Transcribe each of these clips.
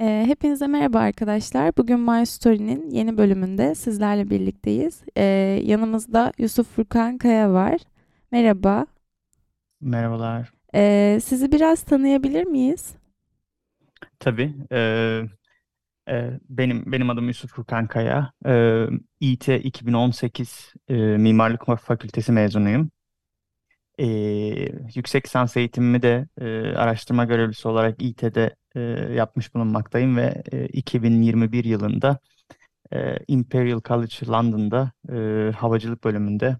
Ee, hepinize merhaba arkadaşlar. Bugün My Story'nin yeni bölümünde sizlerle birlikteyiz. Ee, yanımızda Yusuf Furkan Kaya var. Merhaba. Merhabalar. Ee, sizi biraz tanıyabilir miyiz? Tabii. eee, eee, benim benim adım Yusuf Furkan Kaya. Eee İT 2018 eee, Mimarlık Fakültesi mezunuyum. Eee, yüksek lisans eğitimimi de eee, araştırma görevlisi olarak İT'de eee, yapmış bulunmaktayım ve eee, 2021 yılında eee, Imperial College London'da eee, havacılık bölümünde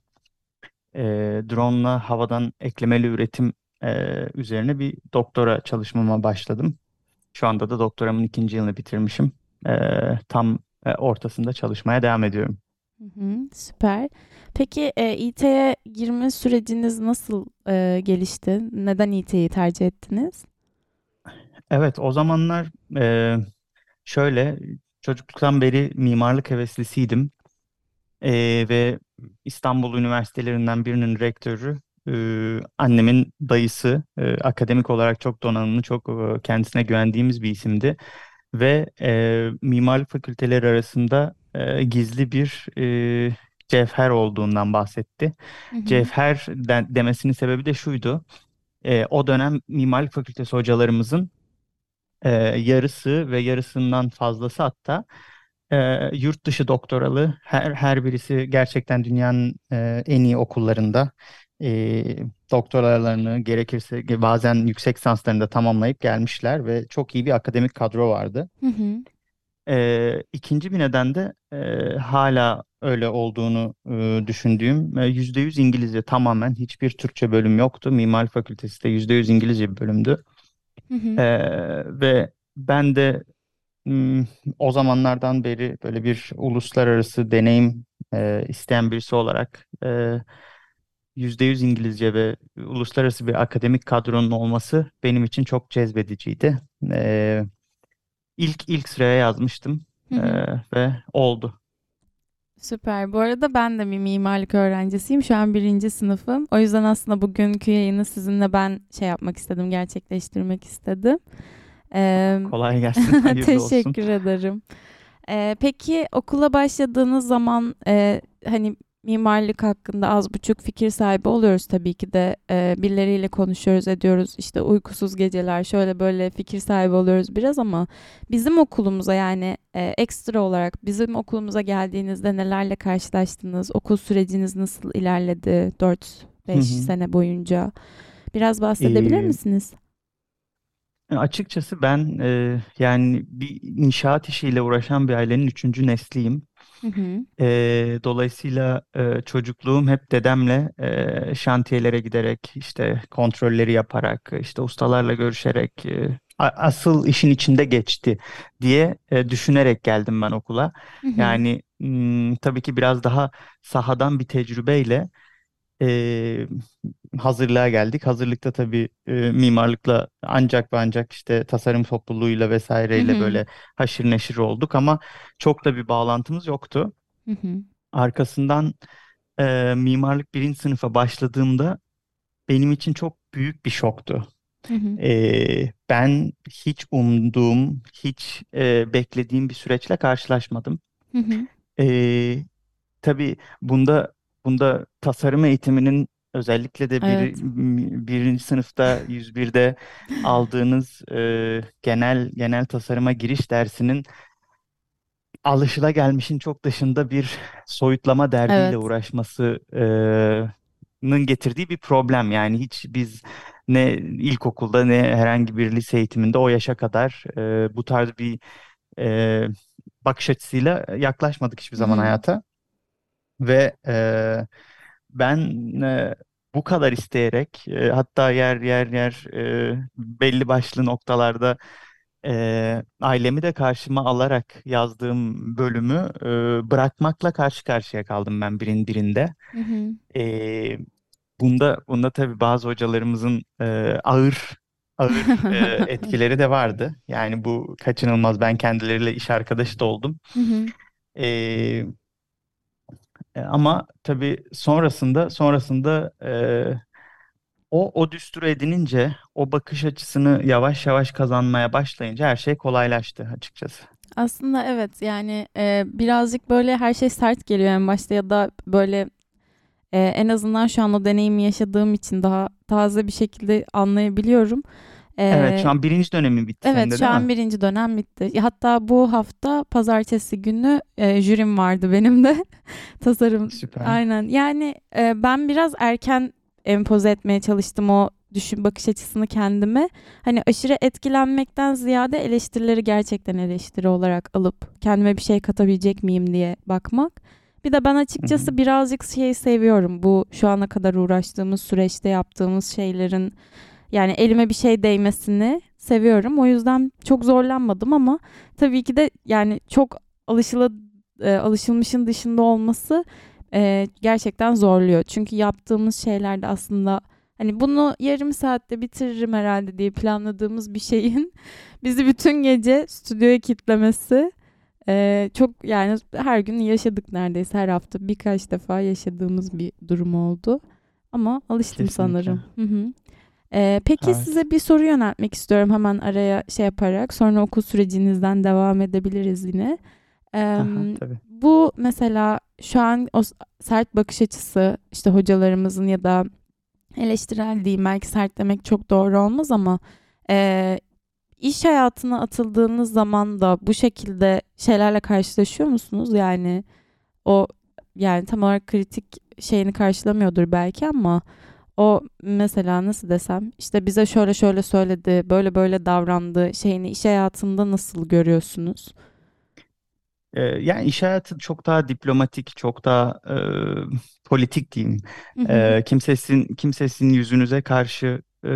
eee drone'la havadan eklemeli üretim eee, üzerine bir doktora çalışmama başladım. Şu anda da doktoramın ikinci yılını bitirmişim. Ee, tam e, ortasında çalışmaya devam ediyorum. Hı hı, süper. Peki e, İT'ye girme süreciniz nasıl e, gelişti? Neden İT'yi tercih ettiniz? Evet, o zamanlar e, şöyle çocukluktan beri mimarlık heveslisiydim. E, ve İstanbul Üniversitelerinden birinin rektörü e, annemin dayısı e, akademik olarak çok donanımlı, çok e, kendisine güvendiğimiz bir isimdi. Ve e, mimarlık fakülteleri arasında e, gizli bir e, cevher olduğundan bahsetti. Hı hı, Cevher de- demesinin sebebi de şuydu. E, o dönem mimarlık fakültesi hocalarımızın e, yarısı ve yarısından fazlası hatta e, yurt dışı doktoralı her her birisi gerçekten dünyanın e, en iyi okullarında e, doktoralarını gerekirse bazen yüksek lisanslarını da tamamlayıp gelmişler ve çok iyi bir akademik kadro vardı. hı hı, E, ikinci bir neden de e, hala öyle olduğunu e, düşündüğüm e, %100 İngilizce tamamen hiçbir Türkçe bölüm yoktu. Mimari Fakültesi de %100 İngilizce bir bölümdü. hı hı. E, ve ben de o zamanlardan beri böyle bir uluslararası deneyim e, isteyen birisi olarak e, %100 İngilizce ve uluslararası bir akademik kadronun olması benim için çok cezbediciydi. E, ilk ilk sıraya yazmıştım hı e, hı. ve oldu. Süper. Bu arada ben de bir mimarlık öğrencisiyim. Şu an birinci sınıfım. O yüzden aslında bugünkü yayını sizinle ben şey yapmak istedim, gerçekleştirmek istedim. Ee, Kolay gelsin, hayırlı olsun. teşekkür ederim. Ee, peki okula başladığınız zaman e, hani mimarlık hakkında az buçuk fikir sahibi oluyoruz tabii ki de. Ee, birileriyle konuşuyoruz, ediyoruz. İşte uykusuz geceler şöyle böyle fikir sahibi oluyoruz biraz ama bizim okulumuza yani e, ekstra olarak bizim okulumuza geldiğinizde nelerle karşılaştınız? Okul süreciniz nasıl ilerledi dört Hı beş hı. sene boyunca? Biraz bahsedebilir E, misiniz? açıkçası ben e, yani bir inşaat işiyle uğraşan bir ailenin üçüncü nesliyim. Hı hı. Eee, dolayısıyla eee, çocukluğum hep dedemle eee, şantiyelere giderek işte kontrolleri yaparak işte ustalarla görüşerek eee, a- asıl işin içinde geçti diye eee, düşünerek geldim ben okula. Hı hı. Yani hmm, tabii ki biraz daha sahadan bir tecrübeyle eee, hazırlığa geldik. Hazırlıkta tabii eee, mimarlıkla ancak ve ancak işte tasarım topluluğuyla Hı vesaireyle hı. böyle haşır neşir olduk ama çok da bir bağlantımız yoktu. Hı hı. Arkasından e, mimarlık birinci sınıfa başladığımda benim için çok büyük bir şoktu. Hı hı. E, ben hiç umduğum, hiç e, beklediğim bir süreçle karşılaşmadım. Hı hı. E, tabii bunda bunda tasarım eğitiminin özellikle de bir, Evet. birinci sınıfta 101'de aldığınız e, genel genel tasarıma giriş dersinin alışılagelmişin çok dışında bir soyutlama derdiyle Evet. uğraşmasının getirdiği bir problem. Yani hiç biz ne ilkokulda ne herhangi bir lise eğitiminde o yaşa kadar e, bu tarz bir e, bakış açısıyla yaklaşmadık hiçbir Hı zaman hı. hayata. Ve e, ben e, bu kadar isteyerek e, hatta yer yer yer e, belli başlı noktalarda e, ailemi de karşıma alarak yazdığım bölümü e, bırakmakla karşı karşıya kaldım ben birin birinde. Hı hı. E, bunda bunda tabii bazı hocalarımızın e, ağır ağır e, etkileri de vardı. Yani bu kaçınılmaz. Ben kendileriyle iş arkadaşı da oldum. Hı hı. E, e, ama tabii sonrasında sonrasında e, o o düsturu edinince, o bakış açısını yavaş yavaş kazanmaya başlayınca her şey kolaylaştı açıkçası. Aslında evet yani e, birazcık böyle her şey sert geliyor en başta ya da böyle e, en azından şu an o deneyimi yaşadığım için daha taze bir şekilde anlayabiliyorum. Evet, şu an birinci dönemi bitti evet de şu an mi? birinci dönem bitti. Hatta bu hafta pazartesi günü e, jürim vardı benim de tasarım. Süper. Aynen yani e, ben biraz erken empoze etmeye çalıştım o düşün bakış açısını kendime. Hani aşırı etkilenmekten ziyade eleştirileri gerçekten eleştiri olarak alıp kendime bir şey katabilecek miyim diye bakmak. Bir de ben açıkçası birazcık şeyi seviyorum. Bu şu ana kadar uğraştığımız süreçte yaptığımız şeylerin yani elime bir şey değmesini seviyorum. O yüzden çok zorlanmadım ama tabii ki de yani çok alışıla, e, alışılmışın dışında olması e, gerçekten zorluyor. Çünkü yaptığımız şeylerde aslında hani bunu yarım saatte bitiririm herhalde diye planladığımız bir şeyin bizi bütün gece stüdyoya kitlemesi e, çok yani her gün yaşadık neredeyse her hafta birkaç defa yaşadığımız bir durum oldu. Ama alıştım Kesinlikle. sanırım. Hı hı. E, peki Evet. size bir soru yöneltmek istiyorum hemen araya şey yaparak. Sonra okul sürecinizden devam edebiliriz yine. Aha, Em, tabii. bu mesela şu an o sert bakış açısı işte hocalarımızın ya da eleştirel diyeyim belki sert demek çok doğru olmaz ama e, iş hayatına atıldığınız zaman da bu şekilde şeylerle karşılaşıyor musunuz? Yani o yani tam olarak kritik şeyini karşılamıyordur belki ama o mesela nasıl desem işte bize şöyle şöyle söyledi, böyle böyle davrandı şeyini iş hayatında nasıl görüyorsunuz? Ee, yani iş hayatı çok daha diplomatik, çok daha e, politik diyeyim. Hı hı, Ee, kimsesin kimsesin yüzünüze karşı e,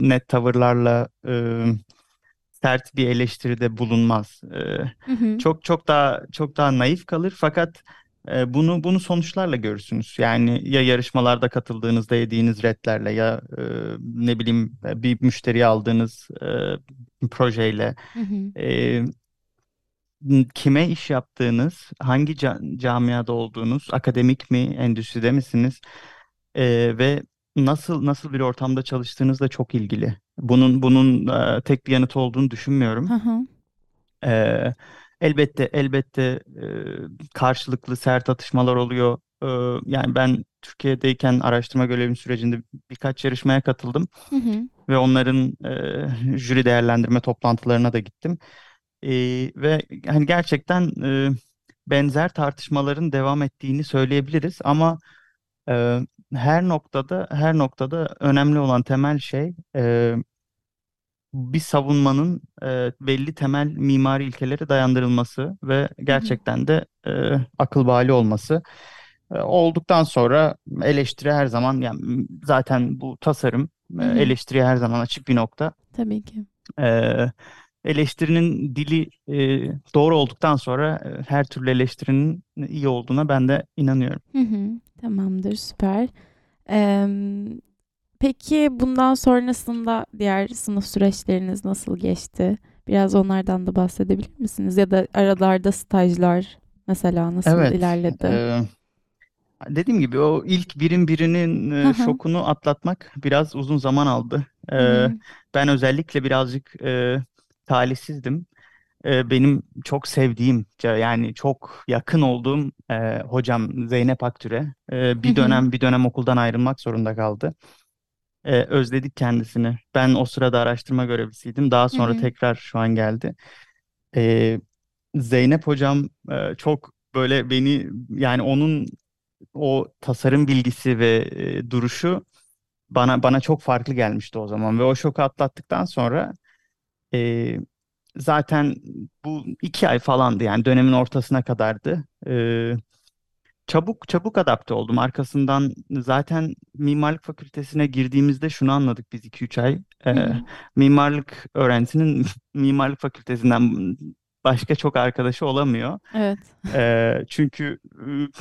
net tavırlarla e, sert bir eleştiride bulunmaz. Ee, hı hı, çok çok daha çok daha naif kalır fakat e, bunu bunu sonuçlarla görürsünüz. Yani ya yarışmalarda katıldığınızda yediğiniz retlerle ya e, ne bileyim bir müşteri aldığınız e, projeyle hı hı, e, kime iş yaptığınız, hangi ca- camiada olduğunuz, akademik mi, endüstride misiniz e, ve nasıl nasıl bir ortamda çalıştığınızla çok ilgili. Bunun bunun e, tek bir yanıt olduğunu hı düşünmüyorum. hı, Ee, elbette elbette e, karşılıklı sert atışmalar oluyor. Ee, yani ben Türkiye'deyken araştırma görevim sürecinde birkaç yarışmaya katıldım hı hı, ve onların e, jüri değerlendirme toplantılarına da gittim. Ee, ve hani gerçekten e, benzer tartışmaların devam ettiğini söyleyebiliriz ama e, her noktada her noktada önemli olan temel şey e, bir savunmanın e, belli temel mimari ilkelere dayandırılması ve gerçekten de e, akıl bali olması. E, olduktan sonra eleştiri her zaman yani zaten bu tasarım e, hı. eleştiriye her zaman açık bir nokta. Tabii ki. E, eleştirinin dili e, doğru olduktan sonra e, her türlü eleştirinin iyi olduğuna ben de inanıyorum. Hı hı. Tamamdır, süper. Em, peki bundan sonrasında diğer sınıf süreçleriniz nasıl geçti? Biraz onlardan da bahsedebilir misiniz? Ya da aralarda stajlar mesela nasıl Evet. ilerledi? e, Dediğim gibi o ilk birin birinin e, hı, şokunu atlatmak biraz uzun zaman aldı. E, hı, ben özellikle birazcık e, talihsizdim. E, benim çok sevdiğim ca- yani çok yakın olduğum e, hocam Zeynep Aktür'e e, hı bir hı, dönem bir dönem okuldan ayrılmak zorunda kaldı. E, özledik kendisini. Ben o sırada araştırma görevlisiydim. Daha sonra hı, tekrar şu an geldi. E, Zeynep hocam e, çok böyle beni yani onun o tasarım bilgisi ve e, duruşu bana bana çok farklı gelmişti o zaman ve o şoku atlattıktan sonra e, zaten bu iki ay falandı yani dönemin ortasına kadardı. E, çabuk çabuk adapte oldum. Arkasından zaten mimarlık fakültesine girdiğimizde şunu anladık biz iki üç ay. hı E, mimarlık öğrencisinin mimarlık fakültesinden başka çok arkadaşı olamıyor. Evet, Ee, çünkü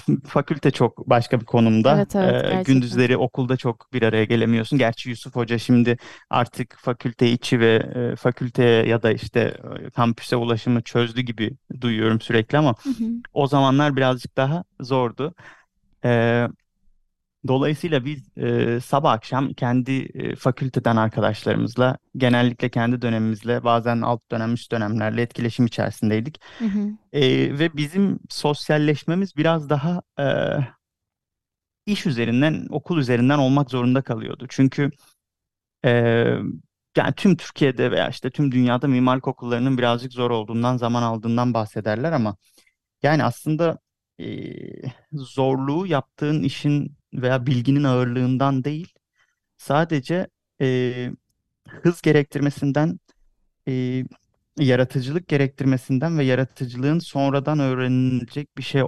e, fakülte çok başka bir konumda. evet, evet gerçekten. gündüzleri okulda çok bir araya gelemiyorsun. Gerçi Yusuf Hoca şimdi artık fakülte içi ve e, fakülteye ya da işte e, kampüse ulaşımı çözdü gibi duyuyorum sürekli ama Hı hı, o zamanlar birazcık daha zordu. Ee, Dolayısıyla biz e, sabah akşam kendi e, fakülteden arkadaşlarımızla, genellikle kendi dönemimizle, bazen alt dönem, üst dönemlerle etkileşim içerisindeydik. Hı hı. E, ve bizim sosyalleşmemiz biraz daha e, iş üzerinden, okul üzerinden olmak zorunda kalıyordu. Çünkü e, yani tüm Türkiye'de veya işte tüm dünyada mimarlık okullarının birazcık zor olduğundan, zaman aldığından bahsederler ama yani aslında e, zorluğu yaptığın işin veya bilginin ağırlığından değil, sadece e, hız gerektirmesinden, e, yaratıcılık gerektirmesinden ve yaratıcılığın sonradan öğrenilecek bir şey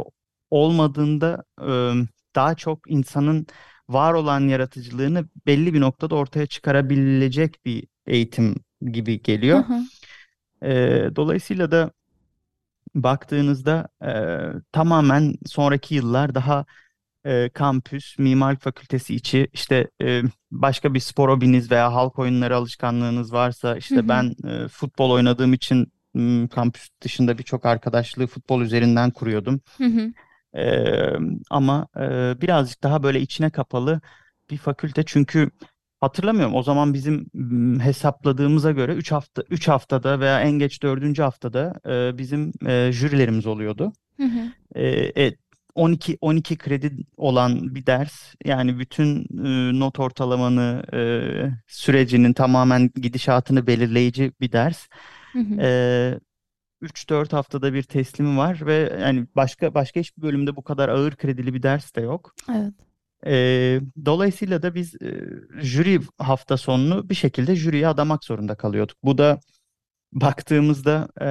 olmadığında e, daha çok insanın var olan yaratıcılığını belli bir noktada ortaya çıkarabilecek bir eğitim gibi Hı geliyor. hı. E, dolayısıyla da baktığınızda e, tamamen sonraki yıllar daha e, kampüs, mimarlık fakültesi içi işte e, başka bir spor hobiniz veya halk oyunları alışkanlığınız varsa Hı işte hı. ben e, futbol oynadığım için m, kampüs dışında birçok arkadaşlığı futbol üzerinden kuruyordum. Hı hı. E, ama e, birazcık daha böyle içine kapalı bir fakülte çünkü hatırlamıyorum o zaman bizim hesapladığımıza göre 3 hafta 3 haftada veya en geç dördüncü haftada e, bizim e, jürilerimiz oluyordu. Hı hı. E, e, 12 12 kredi olan bir ders. Yani bütün e, not ortalamanı e, sürecinin tamamen gidişatını belirleyici bir ders. Hı hı. E, 3-4 haftada bir teslimi var ve yani başka başka hiçbir bölümde bu kadar ağır kredili bir ders de yok. Evet. E, dolayısıyla da biz e, jüri hafta sonunu bir şekilde jüriye adamak zorunda kalıyorduk. Bu da baktığımızda e,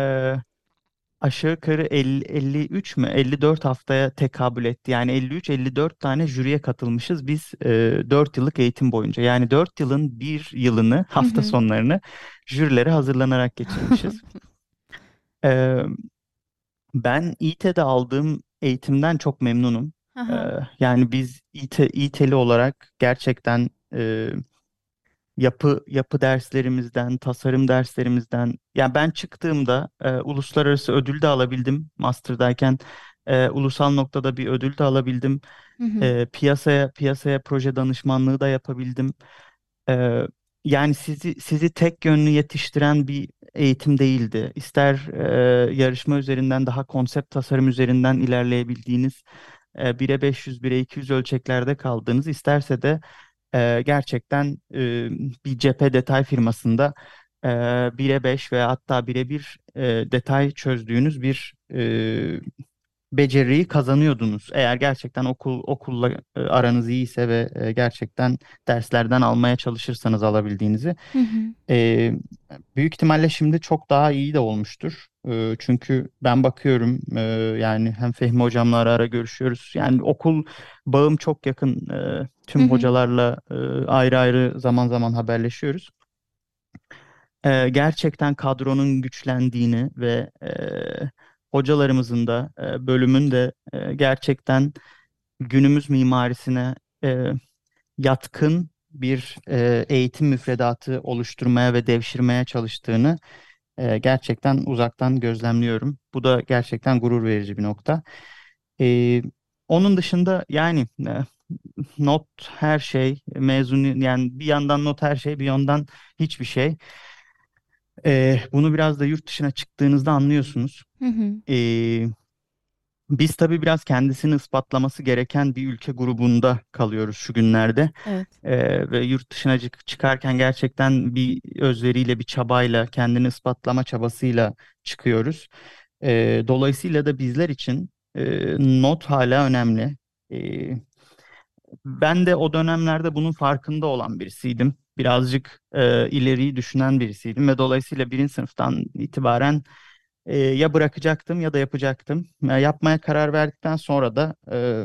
aşağı yukarı 50, 53 mü 54 haftaya tekabül etti. Yani 53-54 tane jüriye katılmışız biz e, 4 yıllık eğitim boyunca. Yani 4 yılın bir yılını hafta hı. sonlarını jürilere hazırlanarak geçirmişiz. E, ben İT'de aldığım eğitimden çok memnunum. E, hı. yani biz İT, İT'li olarak gerçekten e, yapı yapı derslerimizden, tasarım derslerimizden. Yani ben çıktığımda e, uluslararası ödül de alabildim. Master'dayken e, ulusal noktada bir ödül de alabildim. Hı hı. E, piyasaya piyasaya proje danışmanlığı da yapabildim. E, yani sizi sizi tek yönlü yetiştiren bir eğitim değildi. İster e, yarışma üzerinden daha konsept tasarım üzerinden ilerleyebildiğiniz e, 1'e 500, 1'e 200 ölçeklerde kaldığınız, isterse de e, gerçekten e, bir cephe detay firmasında e, 1'e 5 veya hatta 1'e 1 e, detay çözdüğünüz bir e, beceriyi kazanıyordunuz. Eğer gerçekten okul okulla e, aranız iyiyse ve e, gerçekten derslerden almaya çalışırsanız alabildiğinizi. Hı hı. E, büyük ihtimalle şimdi çok daha iyi de olmuştur. E, çünkü ben bakıyorum e, yani hem Fehmi hocamla ara ara görüşüyoruz. Yani okul bağım çok yakın. E, Hı tüm hı. hocalarla e, ayrı ayrı zaman zaman haberleşiyoruz. E, gerçekten kadronun güçlendiğini ve e, hocalarımızın da e, bölümün de e, gerçekten günümüz mimarisine e, yatkın bir e, eğitim müfredatı oluşturmaya ve devşirmeye çalıştığını e, gerçekten uzaktan gözlemliyorum. Bu da gerçekten gurur verici bir nokta. E, onun dışında yani e, not her şey, mezun yani bir yandan not her şey, bir yandan hiçbir şey. E, bunu biraz da yurt dışına çıktığınızda anlıyorsunuz. Hı hı. E, biz tabii biraz kendisini ispatlaması gereken bir ülke grubunda kalıyoruz şu günlerde. Evet. Ee, ve yurt dışına çık- çıkarken gerçekten bir özveriyle, bir çabayla, kendini ispatlama çabasıyla çıkıyoruz. Ee, dolayısıyla da bizler için e, not hala önemli. Ee, ben de o dönemlerde bunun farkında olan birisiydim. Birazcık e, ileriyi düşünen birisiydim ve dolayısıyla birinci sınıftan itibaren e, ya bırakacaktım ya da yapacaktım. Ya yapmaya karar verdikten sonra da e,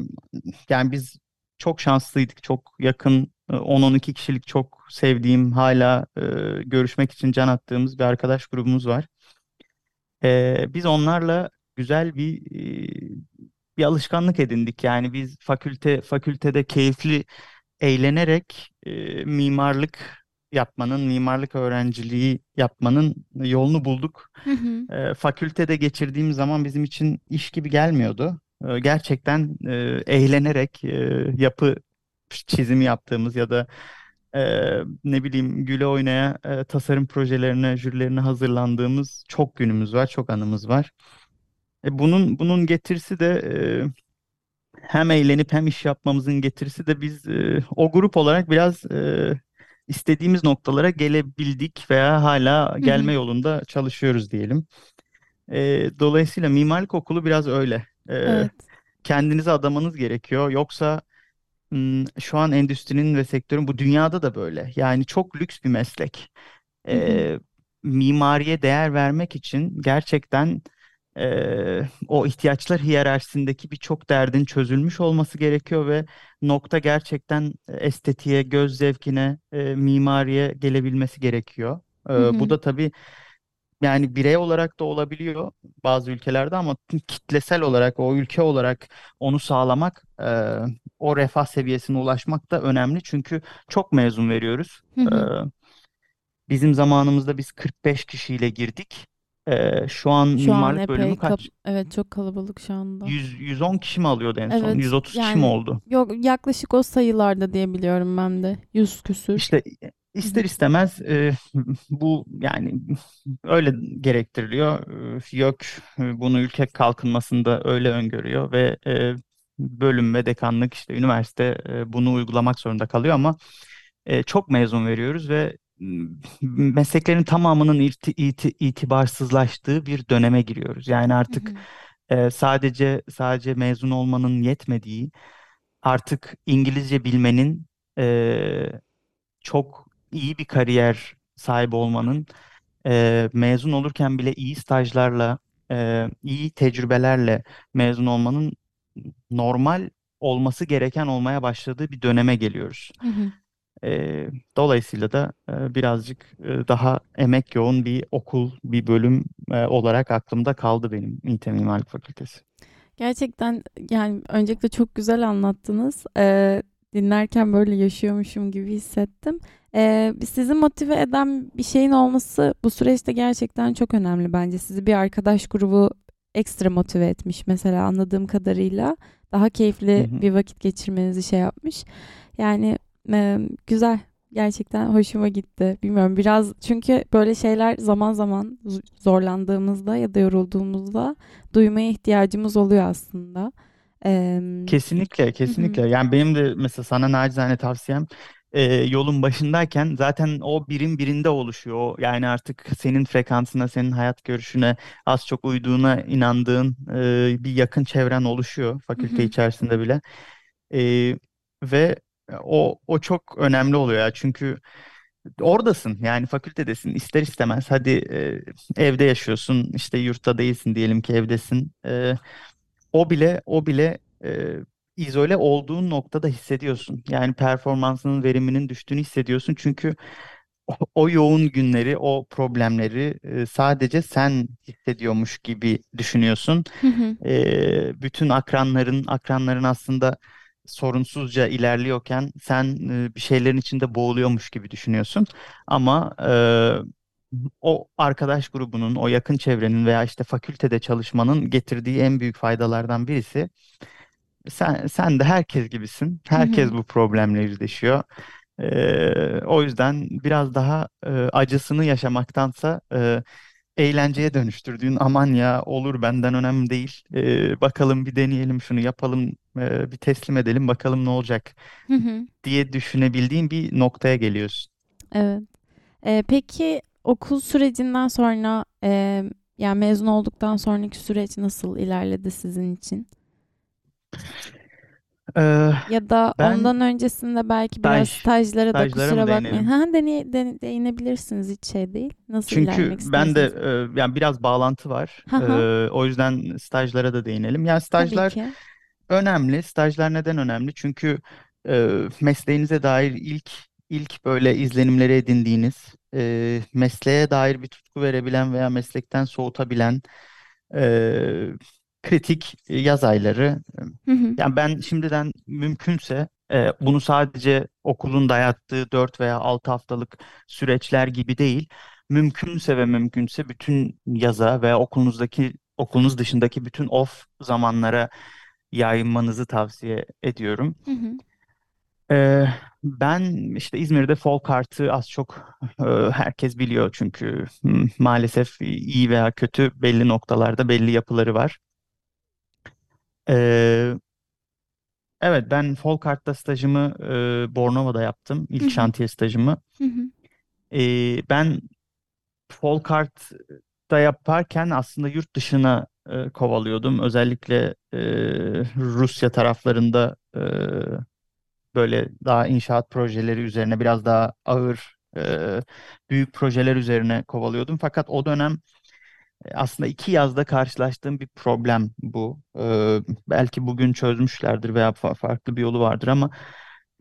yani biz çok şanslıydık. Çok yakın e, 10-12 kişilik çok sevdiğim hala e, görüşmek için can attığımız bir arkadaş grubumuz var. E, biz onlarla güzel bir e, bir alışkanlık edindik. Yani biz fakülte fakültede keyifli eğlenerek e, mimarlık yapmanın, mimarlık öğrenciliği yapmanın yolunu bulduk. Hı hı. E, fakültede geçirdiğim zaman bizim için iş gibi gelmiyordu. E, gerçekten e, eğlenerek e, yapı çizim yaptığımız ya da e, ne bileyim güle oynaya e, tasarım projelerine, jürilerine hazırlandığımız çok günümüz var, çok anımız var. E, bunun bunun getirisi de e, hem eğlenip hem iş yapmamızın getirisi de biz e, o grup olarak biraz e, istediğimiz noktalara gelebildik veya hala gelme hı. yolunda çalışıyoruz diyelim. E, dolayısıyla mimarlık okulu biraz öyle. E, Evet. kendinize adamanız gerekiyor. Yoksa şu an endüstrinin ve sektörün bu dünyada da böyle. Yani çok lüks bir meslek. Hı hı. E, mimariye değer vermek için gerçekten e, o ihtiyaçlar hiyerarşisindeki birçok derdin çözülmüş olması gerekiyor ve nokta gerçekten estetiğe, göz zevkine, e, mimariye gelebilmesi gerekiyor. E, Hı bu hı. da tabii yani birey olarak da olabiliyor bazı ülkelerde ama kitlesel olarak o ülke olarak onu sağlamak, e, o refah seviyesine ulaşmak da önemli. Çünkü çok mezun veriyoruz. Hı E, hı. bizim zamanımızda biz 45 kişiyle girdik. E, şu an Şu an mimarlık epey bölümü kap kaç? evet çok kalabalık şu anda. 100, 110 kişi mi alıyordu en son? Evet 130 kişi mi yani oldu? yok yaklaşık o sayılarda diye biliyorum ben de. Yüz küsür. İşte ister istemez e, bu yani öyle gerektiriliyor. E, Yok e, bunu ülke kalkınmasında öyle öngörüyor ve e, bölüm ve dekanlık işte üniversite e, bunu uygulamak zorunda kalıyor ama e, çok mezun veriyoruz ve mesleklerin tamamının irti- iti- itibarsızlaştığı bir döneme giriyoruz. Yani Hı artık hı. e, sadece sadece mezun olmanın yetmediği, artık İngilizce bilmenin e, çok iyi bir kariyer sahibi olmanın e, mezun olurken bile iyi stajlarla, e, iyi tecrübelerle mezun olmanın normal olması gereken olmaya başladığı bir döneme geliyoruz. Hı hı. E, dolayısıyla da e, birazcık e, daha emek yoğun bir okul, bir bölüm e, olarak aklımda kaldı benim İTÜ Mimarlık Fakültesi. Gerçekten yani öncelikle çok güzel anlattınız. Ee, dinlerken böyle yaşıyormuşum gibi hissettim. Ee, sizi motive eden bir şeyin olması bu süreçte gerçekten çok önemli bence. Sizi bir arkadaş grubu ekstra motive etmiş mesela anladığım kadarıyla. Daha Hı keyifli hı. bir vakit geçirmenizi şey yapmış. Yani e, güzel. Gerçekten hoşuma gitti. Bilmiyorum biraz çünkü böyle şeyler zaman zaman zorlandığımızda ya da yorulduğumuzda duymaya ihtiyacımız oluyor aslında. Em, Kesinlikle, hı hı, kesinlikle. Yani benim de mesela sana nacizane tavsiyem e, yolun başındayken zaten o birim birinde oluşuyor. Yani artık senin frekansına, senin hayat görüşüne az çok uyduğuna inandığın e, bir yakın çevren oluşuyor fakülte hı, içerisinde bile. E, ve o o çok önemli oluyor ya çünkü oradasın yani fakültedesin ister istemez. Hadi e, evde yaşıyorsun işte yurtta değilsin diyelim ki evdesin. E, o bile o bile e, izole olduğun noktada hissediyorsun. Yani performansının veriminin düştüğünü hissediyorsun. Çünkü o, o yoğun günleri, o problemleri e, sadece sen hissediyormuş gibi düşünüyorsun. hı hı, E, bütün akranların akranların aslında sorunsuzca ilerliyorken sen e, bir şeylerin içinde boğuluyormuş gibi düşünüyorsun. Ama e, o arkadaş grubunun, o yakın çevrenin veya işte fakültede çalışmanın getirdiği en büyük faydalardan birisi sen, sen de herkes gibisin. Herkes bu problemle yüzleşiyor. Ee, o yüzden biraz daha e, acısını yaşamaktansa e, eğlenceye dönüştürdüğün aman ya olur benden önemli değil. Ee, bakalım bir deneyelim şunu yapalım e, bir teslim edelim bakalım ne olacak hı hı. diye düşünebildiğin bir noktaya geliyorsun. Evet. Ee, peki okul sürecinden sonra e, yani mezun olduktan sonraki süreç nasıl ilerledi sizin için? Ee, Ya da ben ondan öncesinde belki biraz staj, stajlara da stajlara mı kusura bakmayın. değinelim? Ha, dene, dene- değinebilirsiniz hiç şey değil. Nasıl Çünkü ilerlemek ben de isterseniz. e, yani biraz bağlantı var. Ha ha, E, o yüzden stajlara da değinelim. Yani tabii stajlar ki. önemli. Stajlar neden önemli? Çünkü e, mesleğinize dair ilk ilk böyle izlenimleri edindiğiniz, e, mesleğe dair bir tutku verebilen veya meslekten soğutabilen kritik yaz ayları. Hı hı, Yani ben şimdiden mümkünse e, bunu sadece okulun dayattığı 4 veya 6 haftalık süreçler gibi değil, mümkünse ve mümkünse bütün yaza veya okulunuzdaki okulunuz dışındaki bütün off zamanlara yaymanızı tavsiye ediyorum. hı hı, Ee, ben işte İzmir'de folk art'ı az çok e, herkes biliyor çünkü hmm, maalesef iyi veya kötü belli noktalarda belli yapıları var. Ee, evet ben folk art'ta stajımı e, Bornova'da yaptım. Hı İlk hı, şantiye stajımı. hı hı, Ee, ben folk art'ta yaparken aslında yurt dışına e, kovalıyordum. Özellikle e, Rusya taraflarında e, böyle daha inşaat projeleri üzerine biraz daha ağır e, büyük projeler üzerine kovalıyordum. Fakat o dönem aslında iki yazda karşılaştığım bir problem bu. E, belki bugün çözmüşlerdir veya fa- farklı bir yolu vardır ama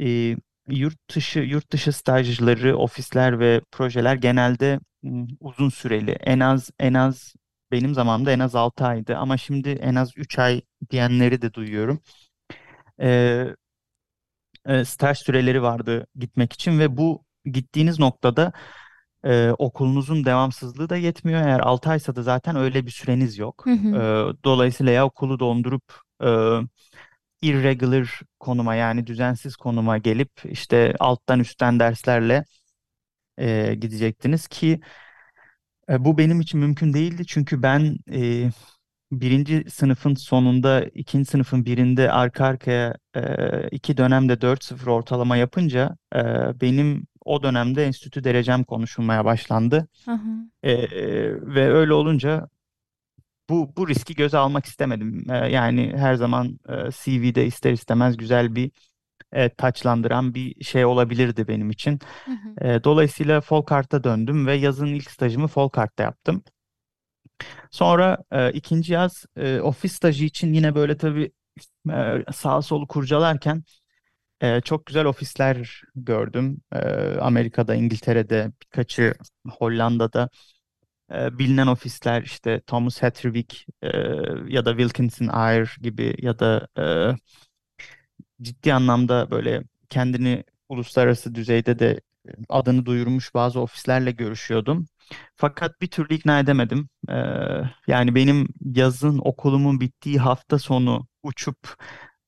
e, yurt dışı yurt dışı stajları, ofisler ve projeler genelde m, uzun süreli. En az en az benim zamanımda en az 6 aydı ama şimdi en az 3 ay diyenleri de duyuyorum. E, e, staj süreleri vardı gitmek için ve bu gittiğiniz noktada e, okulunuzun devamsızlığı da yetmiyor. Eğer 6 aysa da zaten öyle bir süreniz hı yok. E, hı, dolayısıyla ya okulu dondurup e, irregular konuma yani düzensiz konuma gelip işte alttan üstten derslerle e, gidecektiniz ki e, bu benim için mümkün değildi. Çünkü ben e, birinci sınıfın sonunda ikinci sınıfın birinde arka arkaya e, iki dönemde 4-0 ortalama yapınca e, benim o dönemde enstitü derecem konuşulmaya başlandı. hı hı, E, ve öyle olunca bu bu riski göze almak istemedim. E, yani her zaman e, CV'de ister istemez güzel bir e, taçlandıran bir şey olabilirdi benim için. hı hı, E, dolayısıyla Folkart'a döndüm ve yazın ilk stajımı Folkart'ta yaptım. Sonra e, ikinci yaz e, ofis stajı için yine böyle tabii e, sağa solu kurcalarken e, çok güzel ofisler gördüm. E, Amerika'da, İngiltere'de, birkaçı Hollanda'da e, bilinen ofisler işte Thomas Heatherwick e, ya da Wilkinson Eyre gibi ya da e, ciddi anlamda böyle kendini uluslararası düzeyde de adını duyurmuş bazı ofislerle görüşüyordum. Fakat bir türlü ikna edemedim. Ee, yani benim yazın okulumun bittiği hafta sonu uçup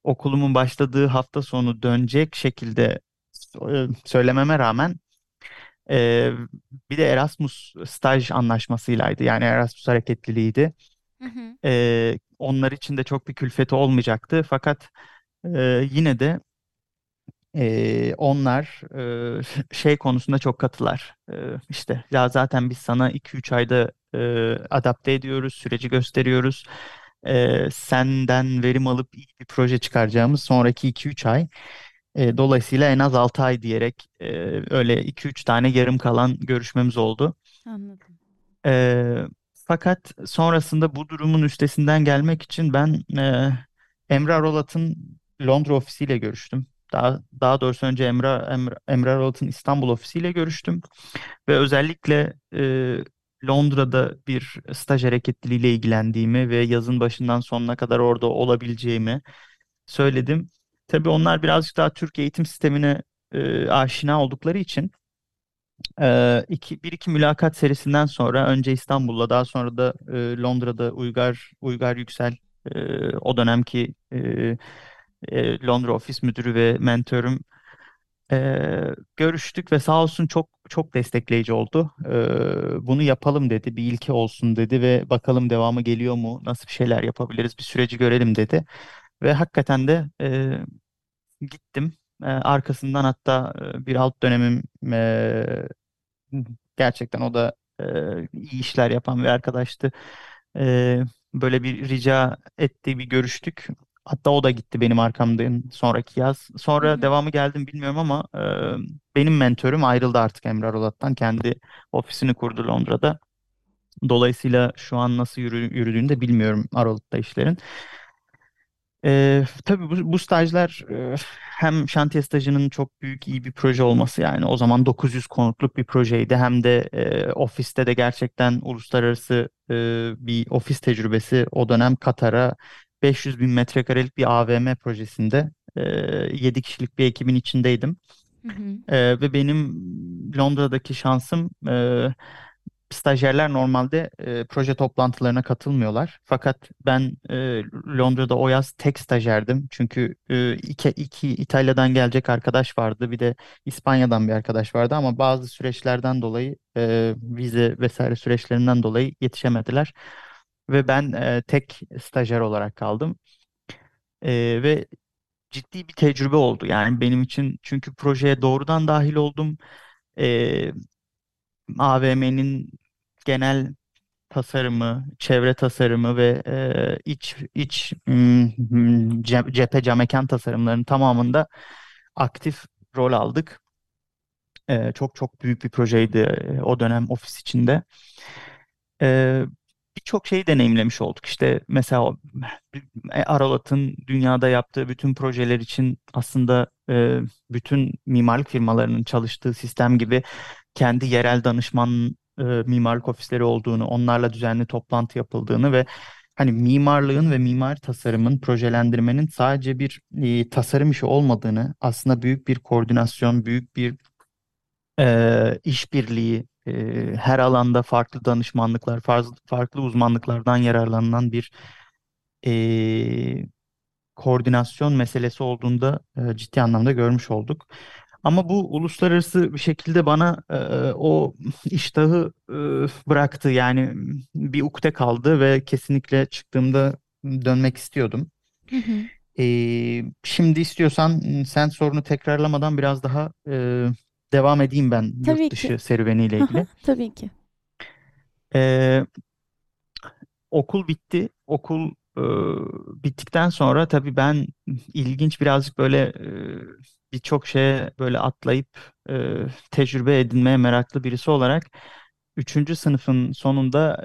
okulumun başladığı hafta sonu dönecek şekilde e, söylememe rağmen e, bir de Erasmus staj anlaşmasıylaydı. Yani Erasmus hareketliliğiydi. hı hı, E, onlar için de çok bir külfeti olmayacaktı. Fakat e, yine de ee, onlar e, şey konusunda çok katılar. Ee, işte ya zaten biz sana iki üç ayda e, adapte ediyoruz, süreci gösteriyoruz. Ee, senden verim alıp iyi bir proje çıkaracağımız sonraki iki üç ay. E, dolayısıyla en az 6 ay diyerek e, öyle iki üç tane yarım kalan görüşmemiz oldu. anladım. Ee, fakat sonrasında bu durumun üstesinden gelmek için ben e, Emre Arolat'ın Londra ofisiyle görüştüm. Daha, daha doğrusu önce Emre, Emre, Emre Arolat'ın İstanbul ofisiyle görüştüm. Ve özellikle e, Londra'da bir staj hareketliliğiyle ilgilendiğimi ve yazın başından sonuna kadar orada olabileceğimi söyledim. Tabii onlar birazcık daha Türk eğitim sistemine e, aşina oldukları için ee, iki, bir iki mülakat serisinden sonra önce İstanbul'la daha sonra da e, Londra'da Uygar Uygar Yüksel e, o dönemki e, e, Londra ofis müdürü ve mentörüm e, görüştük ve sağ olsun çok çok destekleyici oldu. E, bunu yapalım dedi, bir ilke olsun dedi ve bakalım devamı geliyor mu, nasıl bir şeyler yapabiliriz, bir süreci görelim dedi. Ve hakikaten de e, gittim. E, arkasından hatta bir alt dönemim e, Gerçekten o da e, iyi işler yapan bir arkadaştı. E, böyle bir rica etti, bir görüştük. Hatta o da gitti benim arkamdan sonraki yaz. Sonra hı, devamı geldim bilmiyorum ama e, benim mentörüm ayrıldı artık Emre Arolat'tan. Kendi ofisini kurdu Londra'da. Dolayısıyla şu an nasıl yürü, yürüdüğünü de bilmiyorum Aralık'ta işlerin. Ee, tabii bu, bu stajlar e, hem şantiye stajının çok büyük iyi bir proje olması yani o zaman 900 konutluk bir projeydi hem de e, ofiste de gerçekten uluslararası e, bir ofis tecrübesi o dönem Katar'a 500 bin metrekarelik bir AVM projesinde e, 7 kişilik bir ekibin içindeydim. hı hı, E, ve benim Londra'daki şansım e, stajyerler normalde e, proje toplantılarına katılmıyorlar. Fakat ben e, Londra'da o yaz tek stajyerdim. Çünkü e, iki, iki İtalya'dan gelecek arkadaş vardı. Bir de İspanya'dan bir arkadaş vardı ama bazı süreçlerden dolayı e, vize vesaire süreçlerinden dolayı yetişemediler. Ve ben e, tek stajyer olarak kaldım. E, ve ciddi bir tecrübe oldu yani benim için. Çünkü projeye doğrudan dahil oldum. E, AVM'nin genel tasarımı, çevre tasarımı ve e, iç iç mm, ce- cephe cam mekan tasarımlarının tamamında aktif rol aldık. E, çok çok büyük bir projeydi e, o dönem ofis içinde. E, birçok şeyi deneyimlemiş olduk. İşte mesela e, Aralat'ın dünyada yaptığı bütün projeler için aslında e, bütün mimarlık firmalarının çalıştığı sistem gibi kendi yerel danışman e, mimarlık ofisleri olduğunu, onlarla düzenli toplantı yapıldığını ve hani mimarlığın ve mimari tasarımın, projelendirmenin sadece bir e, tasarım işi olmadığını, aslında büyük bir koordinasyon, büyük bir e, işbirliği, e, her alanda farklı danışmanlıklar, farklı, farklı uzmanlıklardan yararlanılan bir e, koordinasyon meselesi olduğunda e, ciddi anlamda görmüş olduk. Ama bu uluslararası bir şekilde bana e, o iştahı e, bıraktı. Yani bir ukde kaldı ve kesinlikle çıktığımda dönmek istiyordum. Hı hı. E, şimdi istiyorsan sen sorunu tekrarlamadan biraz daha e, devam edeyim ben Tabii yurt ki. dışı serüveniyle Hı hı, ilgili. tabii ki. E, okul bitti. Okul e, bittikten sonra tabii ben ilginç birazcık böyle e, birçok şeye böyle atlayıp e, tecrübe edinmeye meraklı birisi olarak üçüncü sınıfın sonunda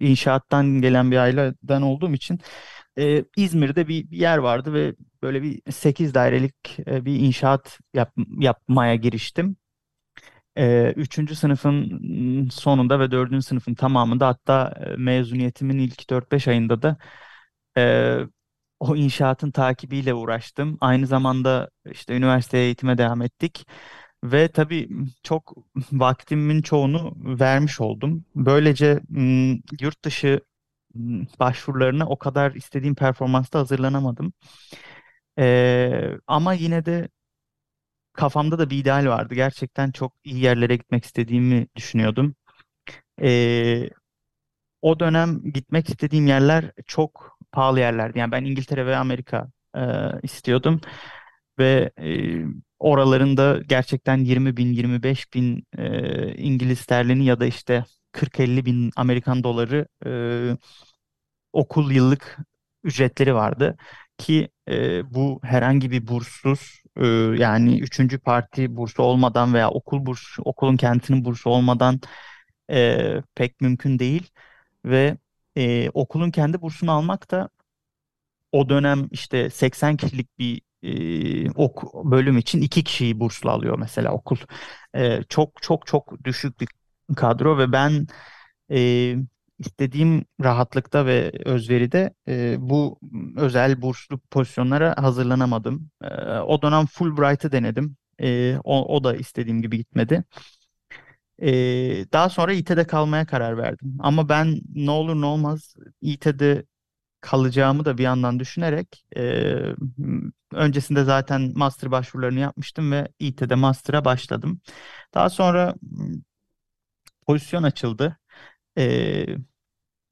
e, inşaattan gelen bir aileden olduğum için e, İzmir'de bir, bir yer vardı ve böyle bir 8 dairelik e, bir inşaat yap- yapmaya giriştim. Ee, üçüncü sınıfın sonunda ve dördüncü sınıfın tamamında hatta e, mezuniyetimin ilk dört beş ayında da e, o inşaatın takibiyle uğraştım. Aynı zamanda işte üniversiteye eğitime devam ettik ve tabii çok vaktimin çoğunu vermiş oldum. Böylece yurt dışı başvurularına o kadar istediğim performansta hazırlanamadım. Ee, ama yine de kafamda da bir ideal vardı. Gerçekten çok iyi yerlere gitmek istediğimi düşünüyordum. Ee, o dönem gitmek istediğim yerler çok pahalı yerlerdi. Yani ben İngiltere ve Amerika e, istiyordum. Ve e, oraların da gerçekten 20 bin, 25 bin e, İngiliz sterlini ya da işte 40-50 bin Amerikan doları e, okul yıllık ücretleri vardı. Ki e, bu herhangi bir burssuz e, yani üçüncü parti bursu olmadan veya okul bursu, okulun kendisinin bursu olmadan e, pek mümkün değil. Ve e, okulun kendi bursunu almak da o dönem işte 80 kişilik bir e, ok bölüm için iki kişiyi burslu alıyor mesela okul. E, çok çok çok düşük bir kadro ve ben e, istediğim rahatlıkta ve özveride e, bu özel burslu pozisyonlara hazırlanamadım. E, o dönem Fulbright'ı denedim. E, o, o da istediğim gibi gitmedi. E, daha sonra İT'de kalmaya karar verdim. Ama ben ne olur ne olmaz İT'de kalacağımı da bir yandan düşünerek e, öncesinde zaten master başvurularını yapmıştım ve İT'de master'a başladım. Daha sonra pozisyon açıldı. E,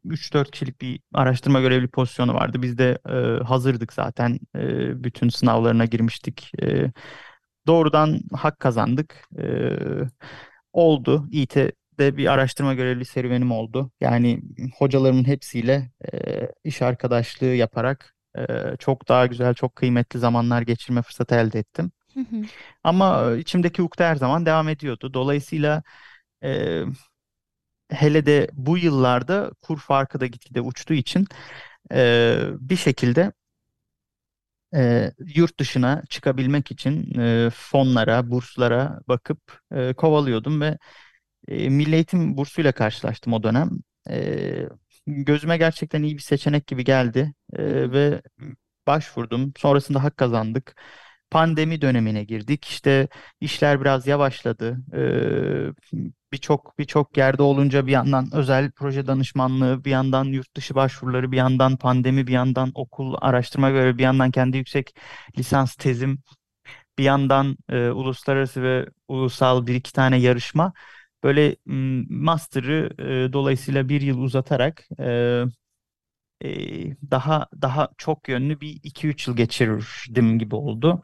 3-4 kişilik bir araştırma görevli pozisyonu vardı. Biz de e, hazırdık zaten. E, bütün sınavlarına girmiştik. E, doğrudan hak kazandık. E, oldu. İT'de bir araştırma görevli serüvenim oldu. Yani hocalarımın hepsiyle e, iş arkadaşlığı yaparak e, çok daha güzel, çok kıymetli zamanlar geçirme fırsatı elde ettim. Hı hı. Ama içimdeki ukde her zaman devam ediyordu. Dolayısıyla e, hele de bu yıllarda kur farkı da gitgide uçtuğu için e, bir şekilde e, yurt dışına çıkabilmek için e, fonlara, burslara bakıp e, kovalıyordum ve e, Milli Eğitim bursuyla karşılaştım o dönem. E, gözüme gerçekten iyi bir seçenek gibi geldi E, ve başvurdum. Sonrasında hak kazandık. Pandemi dönemine girdik. İşte işler biraz yavaşladı. Ee, birçok birçok yerde olunca bir yandan özel proje danışmanlığı, bir yandan yurt dışı başvuruları, bir yandan pandemi, bir yandan okul araştırma göre, bir yandan kendi yüksek lisans tezim, bir yandan e, uluslararası ve ulusal bir iki tane yarışma. Böyle master'ı e, dolayısıyla bir yıl uzatarak e, e, daha daha çok yönlü bir iki üç yıl geçirdim gibi oldu.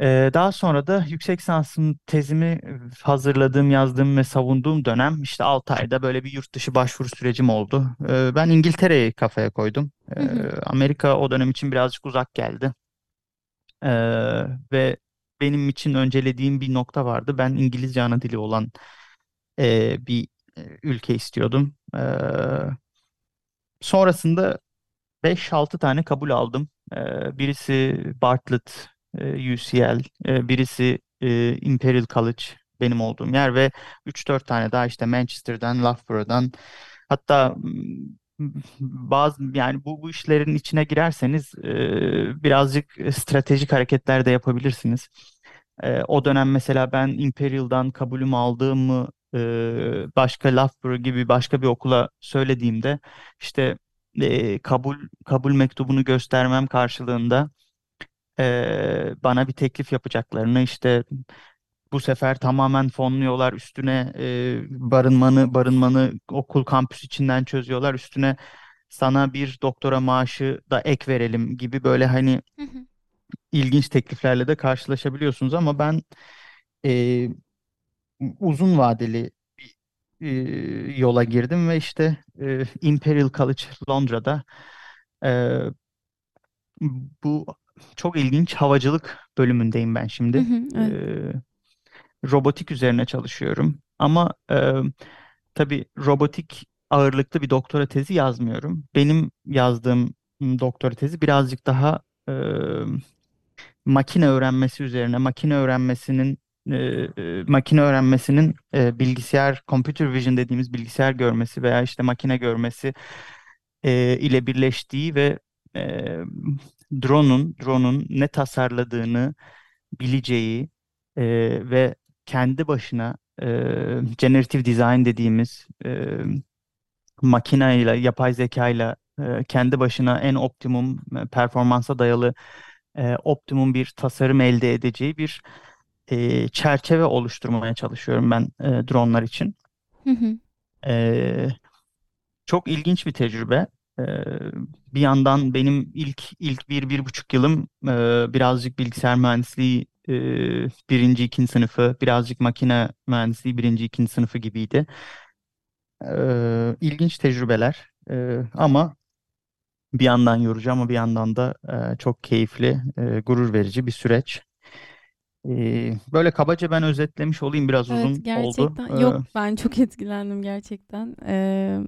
E, daha sonra da yüksek lisansım tezimi hazırladığım, yazdığım ve savunduğum dönem işte 6 ayda böyle bir yurt dışı başvuru sürecim oldu. E, ben İngiltere'yi kafaya koydum. E, Amerika o dönem için birazcık uzak geldi. E, ve benim için öncelediğim bir nokta vardı. Ben İngilizce ana dili olan e, bir ülke istiyordum. E, sonrasında 5-6 tane kabul aldım. E, birisi Bartlett, e, UCL, e, birisi e, Imperial College benim olduğum yer ve 3-4 tane daha işte Manchester'dan, Loughborough'dan hatta bazı yani bu bu işlerin içine girerseniz e, birazcık stratejik hareketler de yapabilirsiniz. E, o dönem mesela ben Imperial'dan kabulümü aldığımı e, başka Loughborough gibi başka bir okula söylediğimde işte e, kabul kabul mektubunu göstermem karşılığında e, bana bir teklif yapacaklarını işte bu sefer tamamen fonluyorlar üstüne e, barınmanı barınmanı okul kampüs içinden çözüyorlar üstüne sana bir doktora maaşı da ek verelim gibi böyle hani ilginç tekliflerle de karşılaşabiliyorsunuz ama ben e, uzun vadeli bir e, yola girdim ve işte e, Imperial College Londra'da e, bu çok ilginç havacılık bölümündeyim ben şimdi. Hı hı, evet. E, robotik üzerine çalışıyorum. Ama e, tabii robotik ağırlıklı bir doktora tezi yazmıyorum. Benim yazdığım doktora tezi birazcık daha e, makine öğrenmesi üzerine, makine öğrenmesinin e, e, makine öğrenmesinin e, bilgisayar, computer vision dediğimiz bilgisayar görmesi veya işte makine görmesi e, ile birleştiği ve e, drone'un drone'un ne tasarladığını bileceği e, ve kendi başına e, generative design dediğimiz e, makine ile yapay zeka ile e, kendi başına en optimum e, performansa dayalı e, optimum bir tasarım elde edeceği bir e, çerçeve oluşturmaya çalışıyorum ben e, dronlar için. Hı hı. E, çok ilginç bir tecrübe. E, bir yandan benim ilk ilk bir bir buçuk yılım e, birazcık bilgisayar mühendisliği e, birinci ikinci sınıfı, birazcık makine mühendisliği birinci ikinci sınıfı gibiydi. E, ilginç tecrübeler e, ama bir yandan yorucu ama bir yandan da e, çok keyifli, e, gurur verici bir süreç. Ee, böyle kabaca ben özetlemiş olayım biraz Evet uzun oldu. gerçekten. Ee, Yok ben çok etkilendim gerçekten. Ee,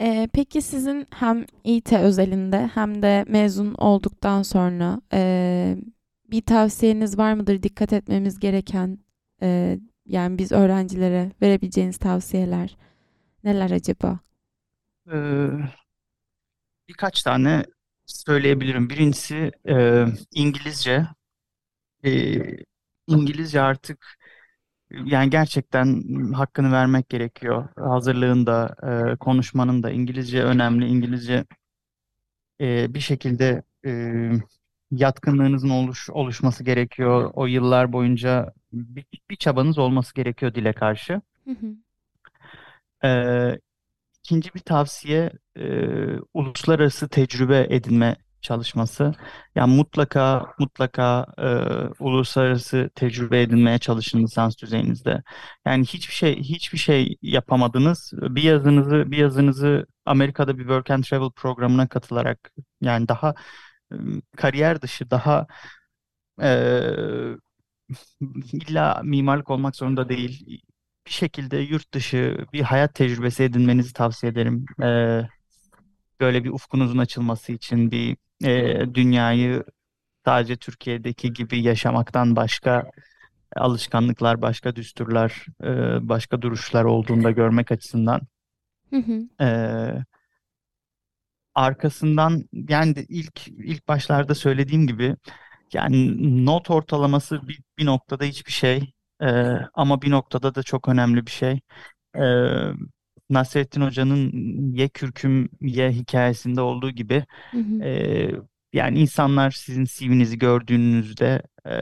e, peki sizin hem İT özelinde hem de mezun olduktan sonra e, bir tavsiyeniz var mıdır? Dikkat etmemiz gereken e, yani biz öğrencilere verebileceğiniz tavsiyeler neler acaba? e, birkaç tane söyleyebilirim. Birincisi e, İngilizce. E, İngilizce artık yani gerçekten hakkını vermek gerekiyor. Hazırlığında, e, konuşmanın da İngilizce önemli. İngilizce e, bir şekilde e, yatkınlığınızın oluş, oluşması gerekiyor. O yıllar boyunca bir, bir çabanız olması gerekiyor dile karşı. Hı hı. E, ikinci bir tavsiye e, uluslararası tecrübe edinme çalışması. Yani mutlaka mutlaka e, uluslararası tecrübe edinmeye çalışın lisans düzeyinizde. Yani hiçbir şey hiçbir şey yapamadınız. Bir yazınızı bir yazınızı Amerika'da bir Work and Travel programına katılarak yani daha e, kariyer dışı daha e, illa mimarlık olmak zorunda değil. Bir şekilde yurt dışı bir hayat tecrübesi edinmenizi tavsiye ederim. E, böyle bir ufkunuzun açılması için bir e, dünyayı sadece Türkiye'deki gibi yaşamaktan başka alışkanlıklar, başka düsturlar, e, başka duruşlar olduğunda görmek açısından. Hı hı. E, arkasından yani ilk ilk başlarda söylediğim gibi Yani not ortalaması bir, bir noktada hiçbir şey Ee, ama bir noktada da çok önemli bir şey. Ee, Nasrettin Hoca'nın Ye Kürküm Ye hikayesinde olduğu gibi Hı hı. e, yani insanlar sizin CV'nizi gördüğünüzde e,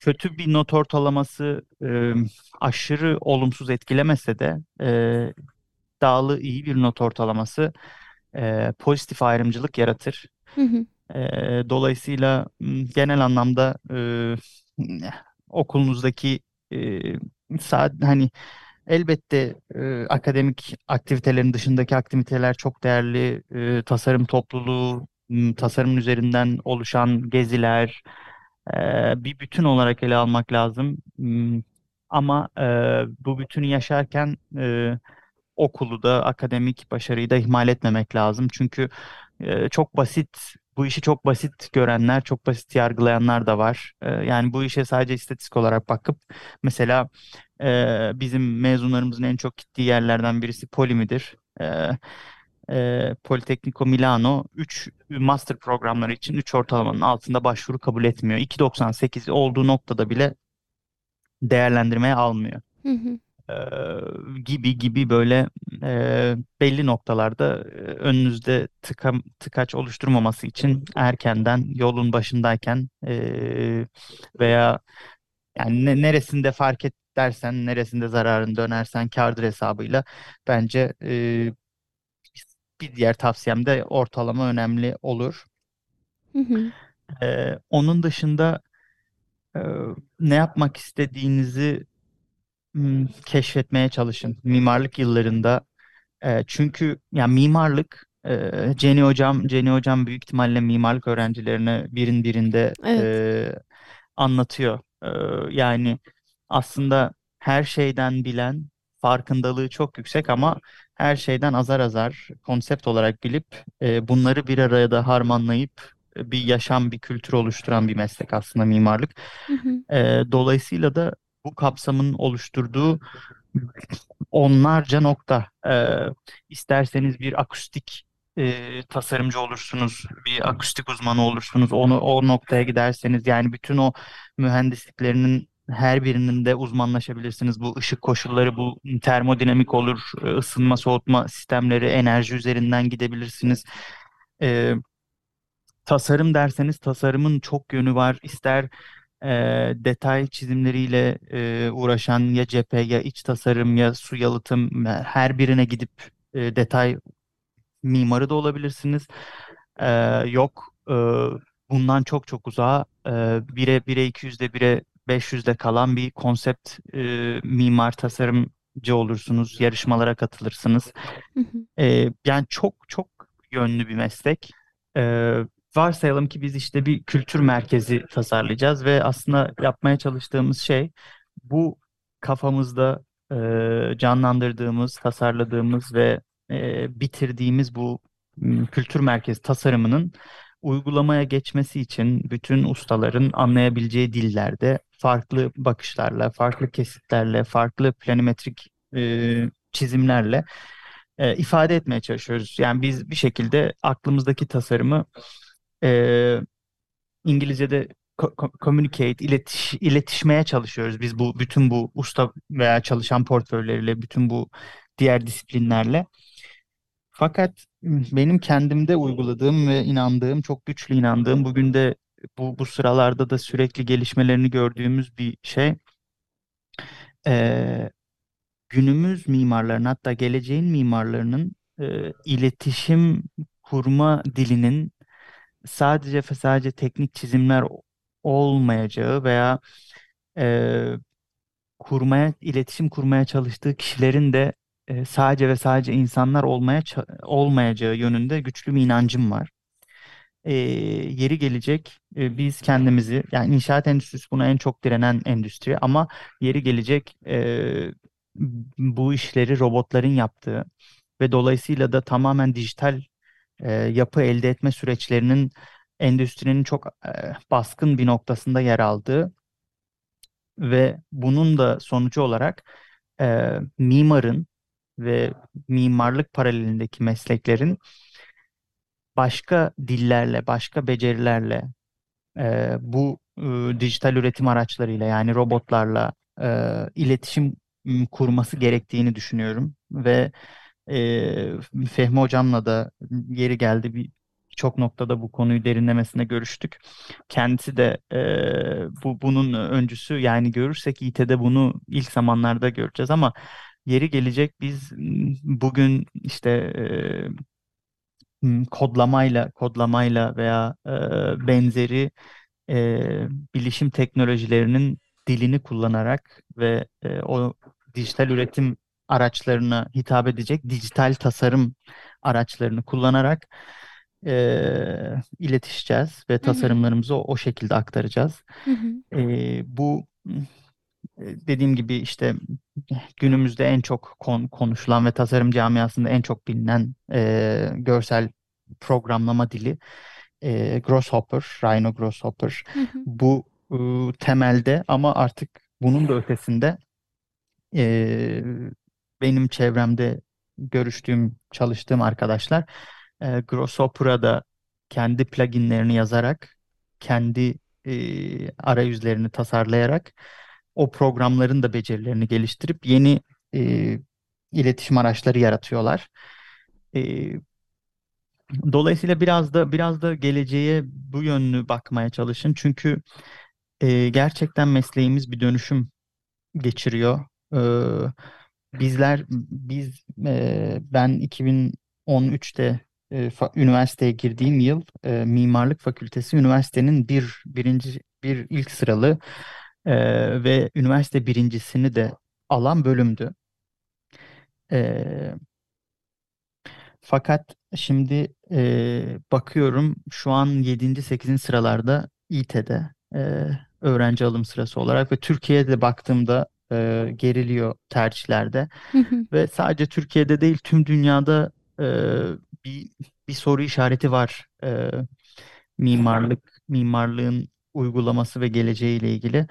kötü bir not ortalaması e, aşırı olumsuz etkilemese de e, iddialı iyi bir not ortalaması e, pozitif ayrımcılık yaratır. Hı hı. E, dolayısıyla genel anlamda e, okulunuzdaki e, saat hani elbette e, akademik aktivitelerin dışındaki aktiviteler çok değerli. E, tasarım topluluğu, m, tasarımın üzerinden oluşan geziler e, bir bütün olarak ele almak lazım. Ama e, bu bütünü yaşarken e, okulu da akademik başarıyı da ihmal etmemek lazım. Çünkü e, çok basit bu işi çok basit görenler, çok basit yargılayanlar da var. E, yani bu işe sadece istatistik olarak bakıp mesela e, bizim mezunlarımızın en çok gittiği yerlerden birisi Poli midir? E, e, Politecnico Milano 3 master programları için 3 ortalamanın altında başvuru kabul etmiyor. 2.98 olduğu noktada bile değerlendirmeye almıyor Hı hı. E, gibi gibi böyle e, belli noktalarda önünüzde tıka, tıkaç oluşturmaması için erkenden yolun başındayken e, veya yani ne- neresinde fark et dersen neresinde zararın dönersen kârdır hesabıyla bence e, bir diğer tavsiyem de ortalama önemli olur. Hı hı. E, onun dışında e, ne yapmak istediğinizi keşfetmeye çalışın. Mimarlık yıllarında E, çünkü ya mimarlık e, Ceni hocam Ceni hocam büyük ihtimalle mimarlık öğrencilerine birin birinde Evet. e, anlatıyor. E, yani aslında her şeyden bilen farkındalığı çok yüksek ama her şeyden azar azar konsept olarak bilip e, bunları bir araya da harmanlayıp e, bir yaşam, bir kültür oluşturan bir meslek aslında mimarlık. Hı hı. E, dolayısıyla da bu kapsamın oluşturduğu onlarca nokta. Ee, isterseniz bir akustik e, tasarımcı olursunuz, bir akustik uzmanı olursunuz. Onu o noktaya giderseniz yani bütün o mühendisliklerinin her birinin de uzmanlaşabilirsiniz. Bu ışık koşulları, bu termodinamik olur, e, ısınma, soğutma sistemleri, enerji üzerinden gidebilirsiniz. Ee, tasarım derseniz tasarımın çok yönü var. İster e, detay çizimleriyle e, uğraşan ya cephe ya iç tasarım ya su yalıtım her birine gidip e, detay mimarı da olabilirsiniz. E, yok e, bundan çok çok uzağa e, 1'e 1'e 200'de 1'e 500'de kalan bir konsept e, mimar tasarımcı olursunuz. Yarışmalara katılırsınız. E, yani çok çok yönlü bir meslek. E, varsayalım ki biz işte bir kültür merkezi tasarlayacağız ve aslında yapmaya çalıştığımız şey bu kafamızda e, canlandırdığımız, tasarladığımız ve e, bitirdiğimiz bu kültür merkezi tasarımının uygulamaya geçmesi için bütün ustaların anlayabileceği dillerde farklı bakışlarla, farklı kesitlerle, farklı planimetrik e, çizimlerle e, ifade etmeye çalışıyoruz. Yani biz bir şekilde aklımızdaki tasarımı e, İngilizce'de co- co- communicate, iletiş, iletişmeye çalışıyoruz. Biz bu bütün bu usta veya çalışan portföyleriyle, bütün bu diğer disiplinlerle. Fakat benim kendimde uyguladığım ve inandığım, çok güçlü inandığım, bugün de bu, bu sıralarda da sürekli gelişmelerini gördüğümüz bir şey. e, günümüz mimarlarının hatta geleceğin mimarlarının e, iletişim kurma dilinin sadece ve sadece teknik çizimler olmayacağı veya e, kurmaya, iletişim kurmaya çalıştığı kişilerin de e, sadece ve sadece insanlar olmaya olmayacağı yönünde güçlü bir inancım var. E, yeri gelecek e, biz kendimizi yani inşaat endüstrisi buna en çok direnen endüstri ama yeri gelecek e, bu işleri robotların yaptığı ve dolayısıyla da tamamen dijital e, yapı elde etme süreçlerinin endüstrinin çok e, baskın bir noktasında yer aldığı ve bunun da sonucu olarak e, mimarın ve mimarlık paralelindeki mesleklerin başka dillerle, başka becerilerle e, bu e, dijital üretim araçlarıyla yani robotlarla e, iletişim m, kurması gerektiğini düşünüyorum ve e, Fehmi hocamla da yeri geldi bir çok noktada bu konuyu derinlemesine görüştük. Kendisi de e, bu bunun öncüsü yani görürsek İT'de bunu ilk zamanlarda göreceğiz ama yeri gelecek biz bugün işte e, kodlamayla kodlamayla veya e, benzeri e, bilişim teknolojilerinin dilini kullanarak ve e, o dijital üretim araçlarına hitap edecek dijital tasarım araçlarını kullanarak e, iletişeceğiz ve tasarımlarımızı o, o şekilde aktaracağız. Hı hı. E, bu dediğim gibi işte günümüzde en çok kon- konuşulan ve tasarım camiasında en çok bilinen e, görsel programlama dili e, Grasshopper, Rhino Grasshopper. Hı hı. Bu e, temelde ama artık bunun da ötesinde e, benim çevremde görüştüğüm, çalıştığım arkadaşlar e, Grasshopper'a da kendi pluginlerini yazarak, kendi e, arayüzlerini tasarlayarak o programların da becerilerini geliştirip yeni e, iletişim araçları yaratıyorlar. E, dolayısıyla biraz da biraz da geleceğe bu yönlü bakmaya çalışın. Çünkü e, gerçekten mesleğimiz bir dönüşüm geçiriyor. E, bizler biz e, ben 2013'te e, fa- üniversiteye girdiğim yıl e, Mimarlık Fakültesi üniversitenin bir birinci bir ilk sıralı e, ve üniversite birincisini de alan bölümdü. E, fakat şimdi e, bakıyorum şu an 7. 8. sıralarda İT'de e, öğrenci alım sırası olarak ve Türkiye'de baktığımda e, geriliyor tercihlerde ve sadece Türkiye'de değil tüm dünyada e, bir bir soru işareti var. E, mimarlık mimarlığın uygulaması ve geleceğiyle ilgili.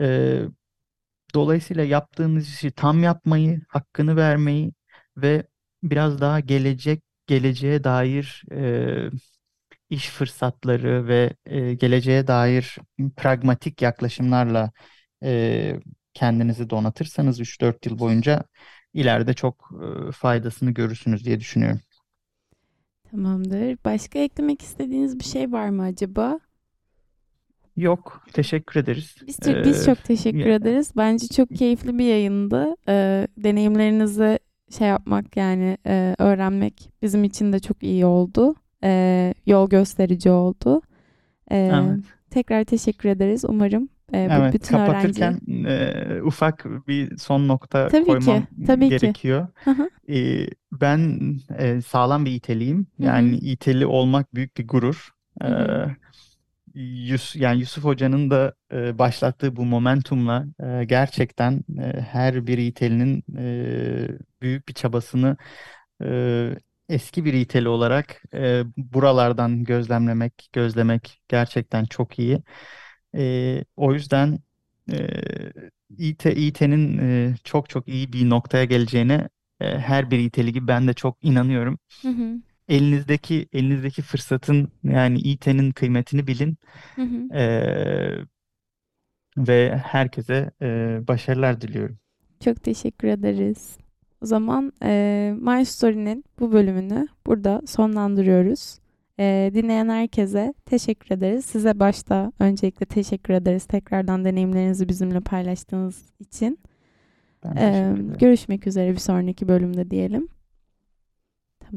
E, Dolayısıyla yaptığınız işi tam yapmayı, hakkını vermeyi ve biraz daha gelecek geleceğe dair e, iş fırsatları ve e, geleceğe dair pragmatik yaklaşımlarla e, kendinizi donatırsanız 3-4 yıl boyunca ileride çok e, faydasını görürsünüz diye düşünüyorum. Tamamdır. Başka eklemek istediğiniz bir şey var mı acaba? Yok, teşekkür ederiz. Biz çok, biz çok teşekkür ya- ederiz. Bence çok keyifli bir yayındı. Ee, deneyimlerinizi şey yapmak yani e, öğrenmek bizim için de çok iyi oldu. Ee, yol gösterici oldu. Ee, evet. tekrar teşekkür ederiz. Umarım e, Evet, bütün öğrenci... kapatırken e, ufak bir son nokta Tabii ki, koymam tabii ki. gerekiyor. Hı hı, E, ben e, sağlam bir hı, Yani İT'li olmak büyük bir gurur. E, hı Yus, yani Yusuf Hoca'nın da e, başlattığı bu momentumla e, gerçekten e, her bir İT'linin e, büyük bir çabasını e, eski bir İT'li olarak e, buralardan gözlemlemek, gözlemek gerçekten çok iyi. E, o yüzden e, İT, İT'nin e, çok çok iyi bir noktaya geleceğine e, her bir İT'li gibi ben de çok inanıyorum. hı hı, Elinizdeki elinizdeki fırsatın yani İT'nin kıymetini bilin hı hı. e, ve herkese e, başarılar diliyorum. Çok teşekkür ederiz. O zaman e, My Story'nin bu bölümünü burada sonlandırıyoruz. E, dinleyen herkese teşekkür ederiz. Size başta öncelikle teşekkür ederiz. Tekrardan deneyimlerinizi bizimle paylaştığınız için. Ben E, ederim. görüşmek üzere bir sonraki bölümde diyelim.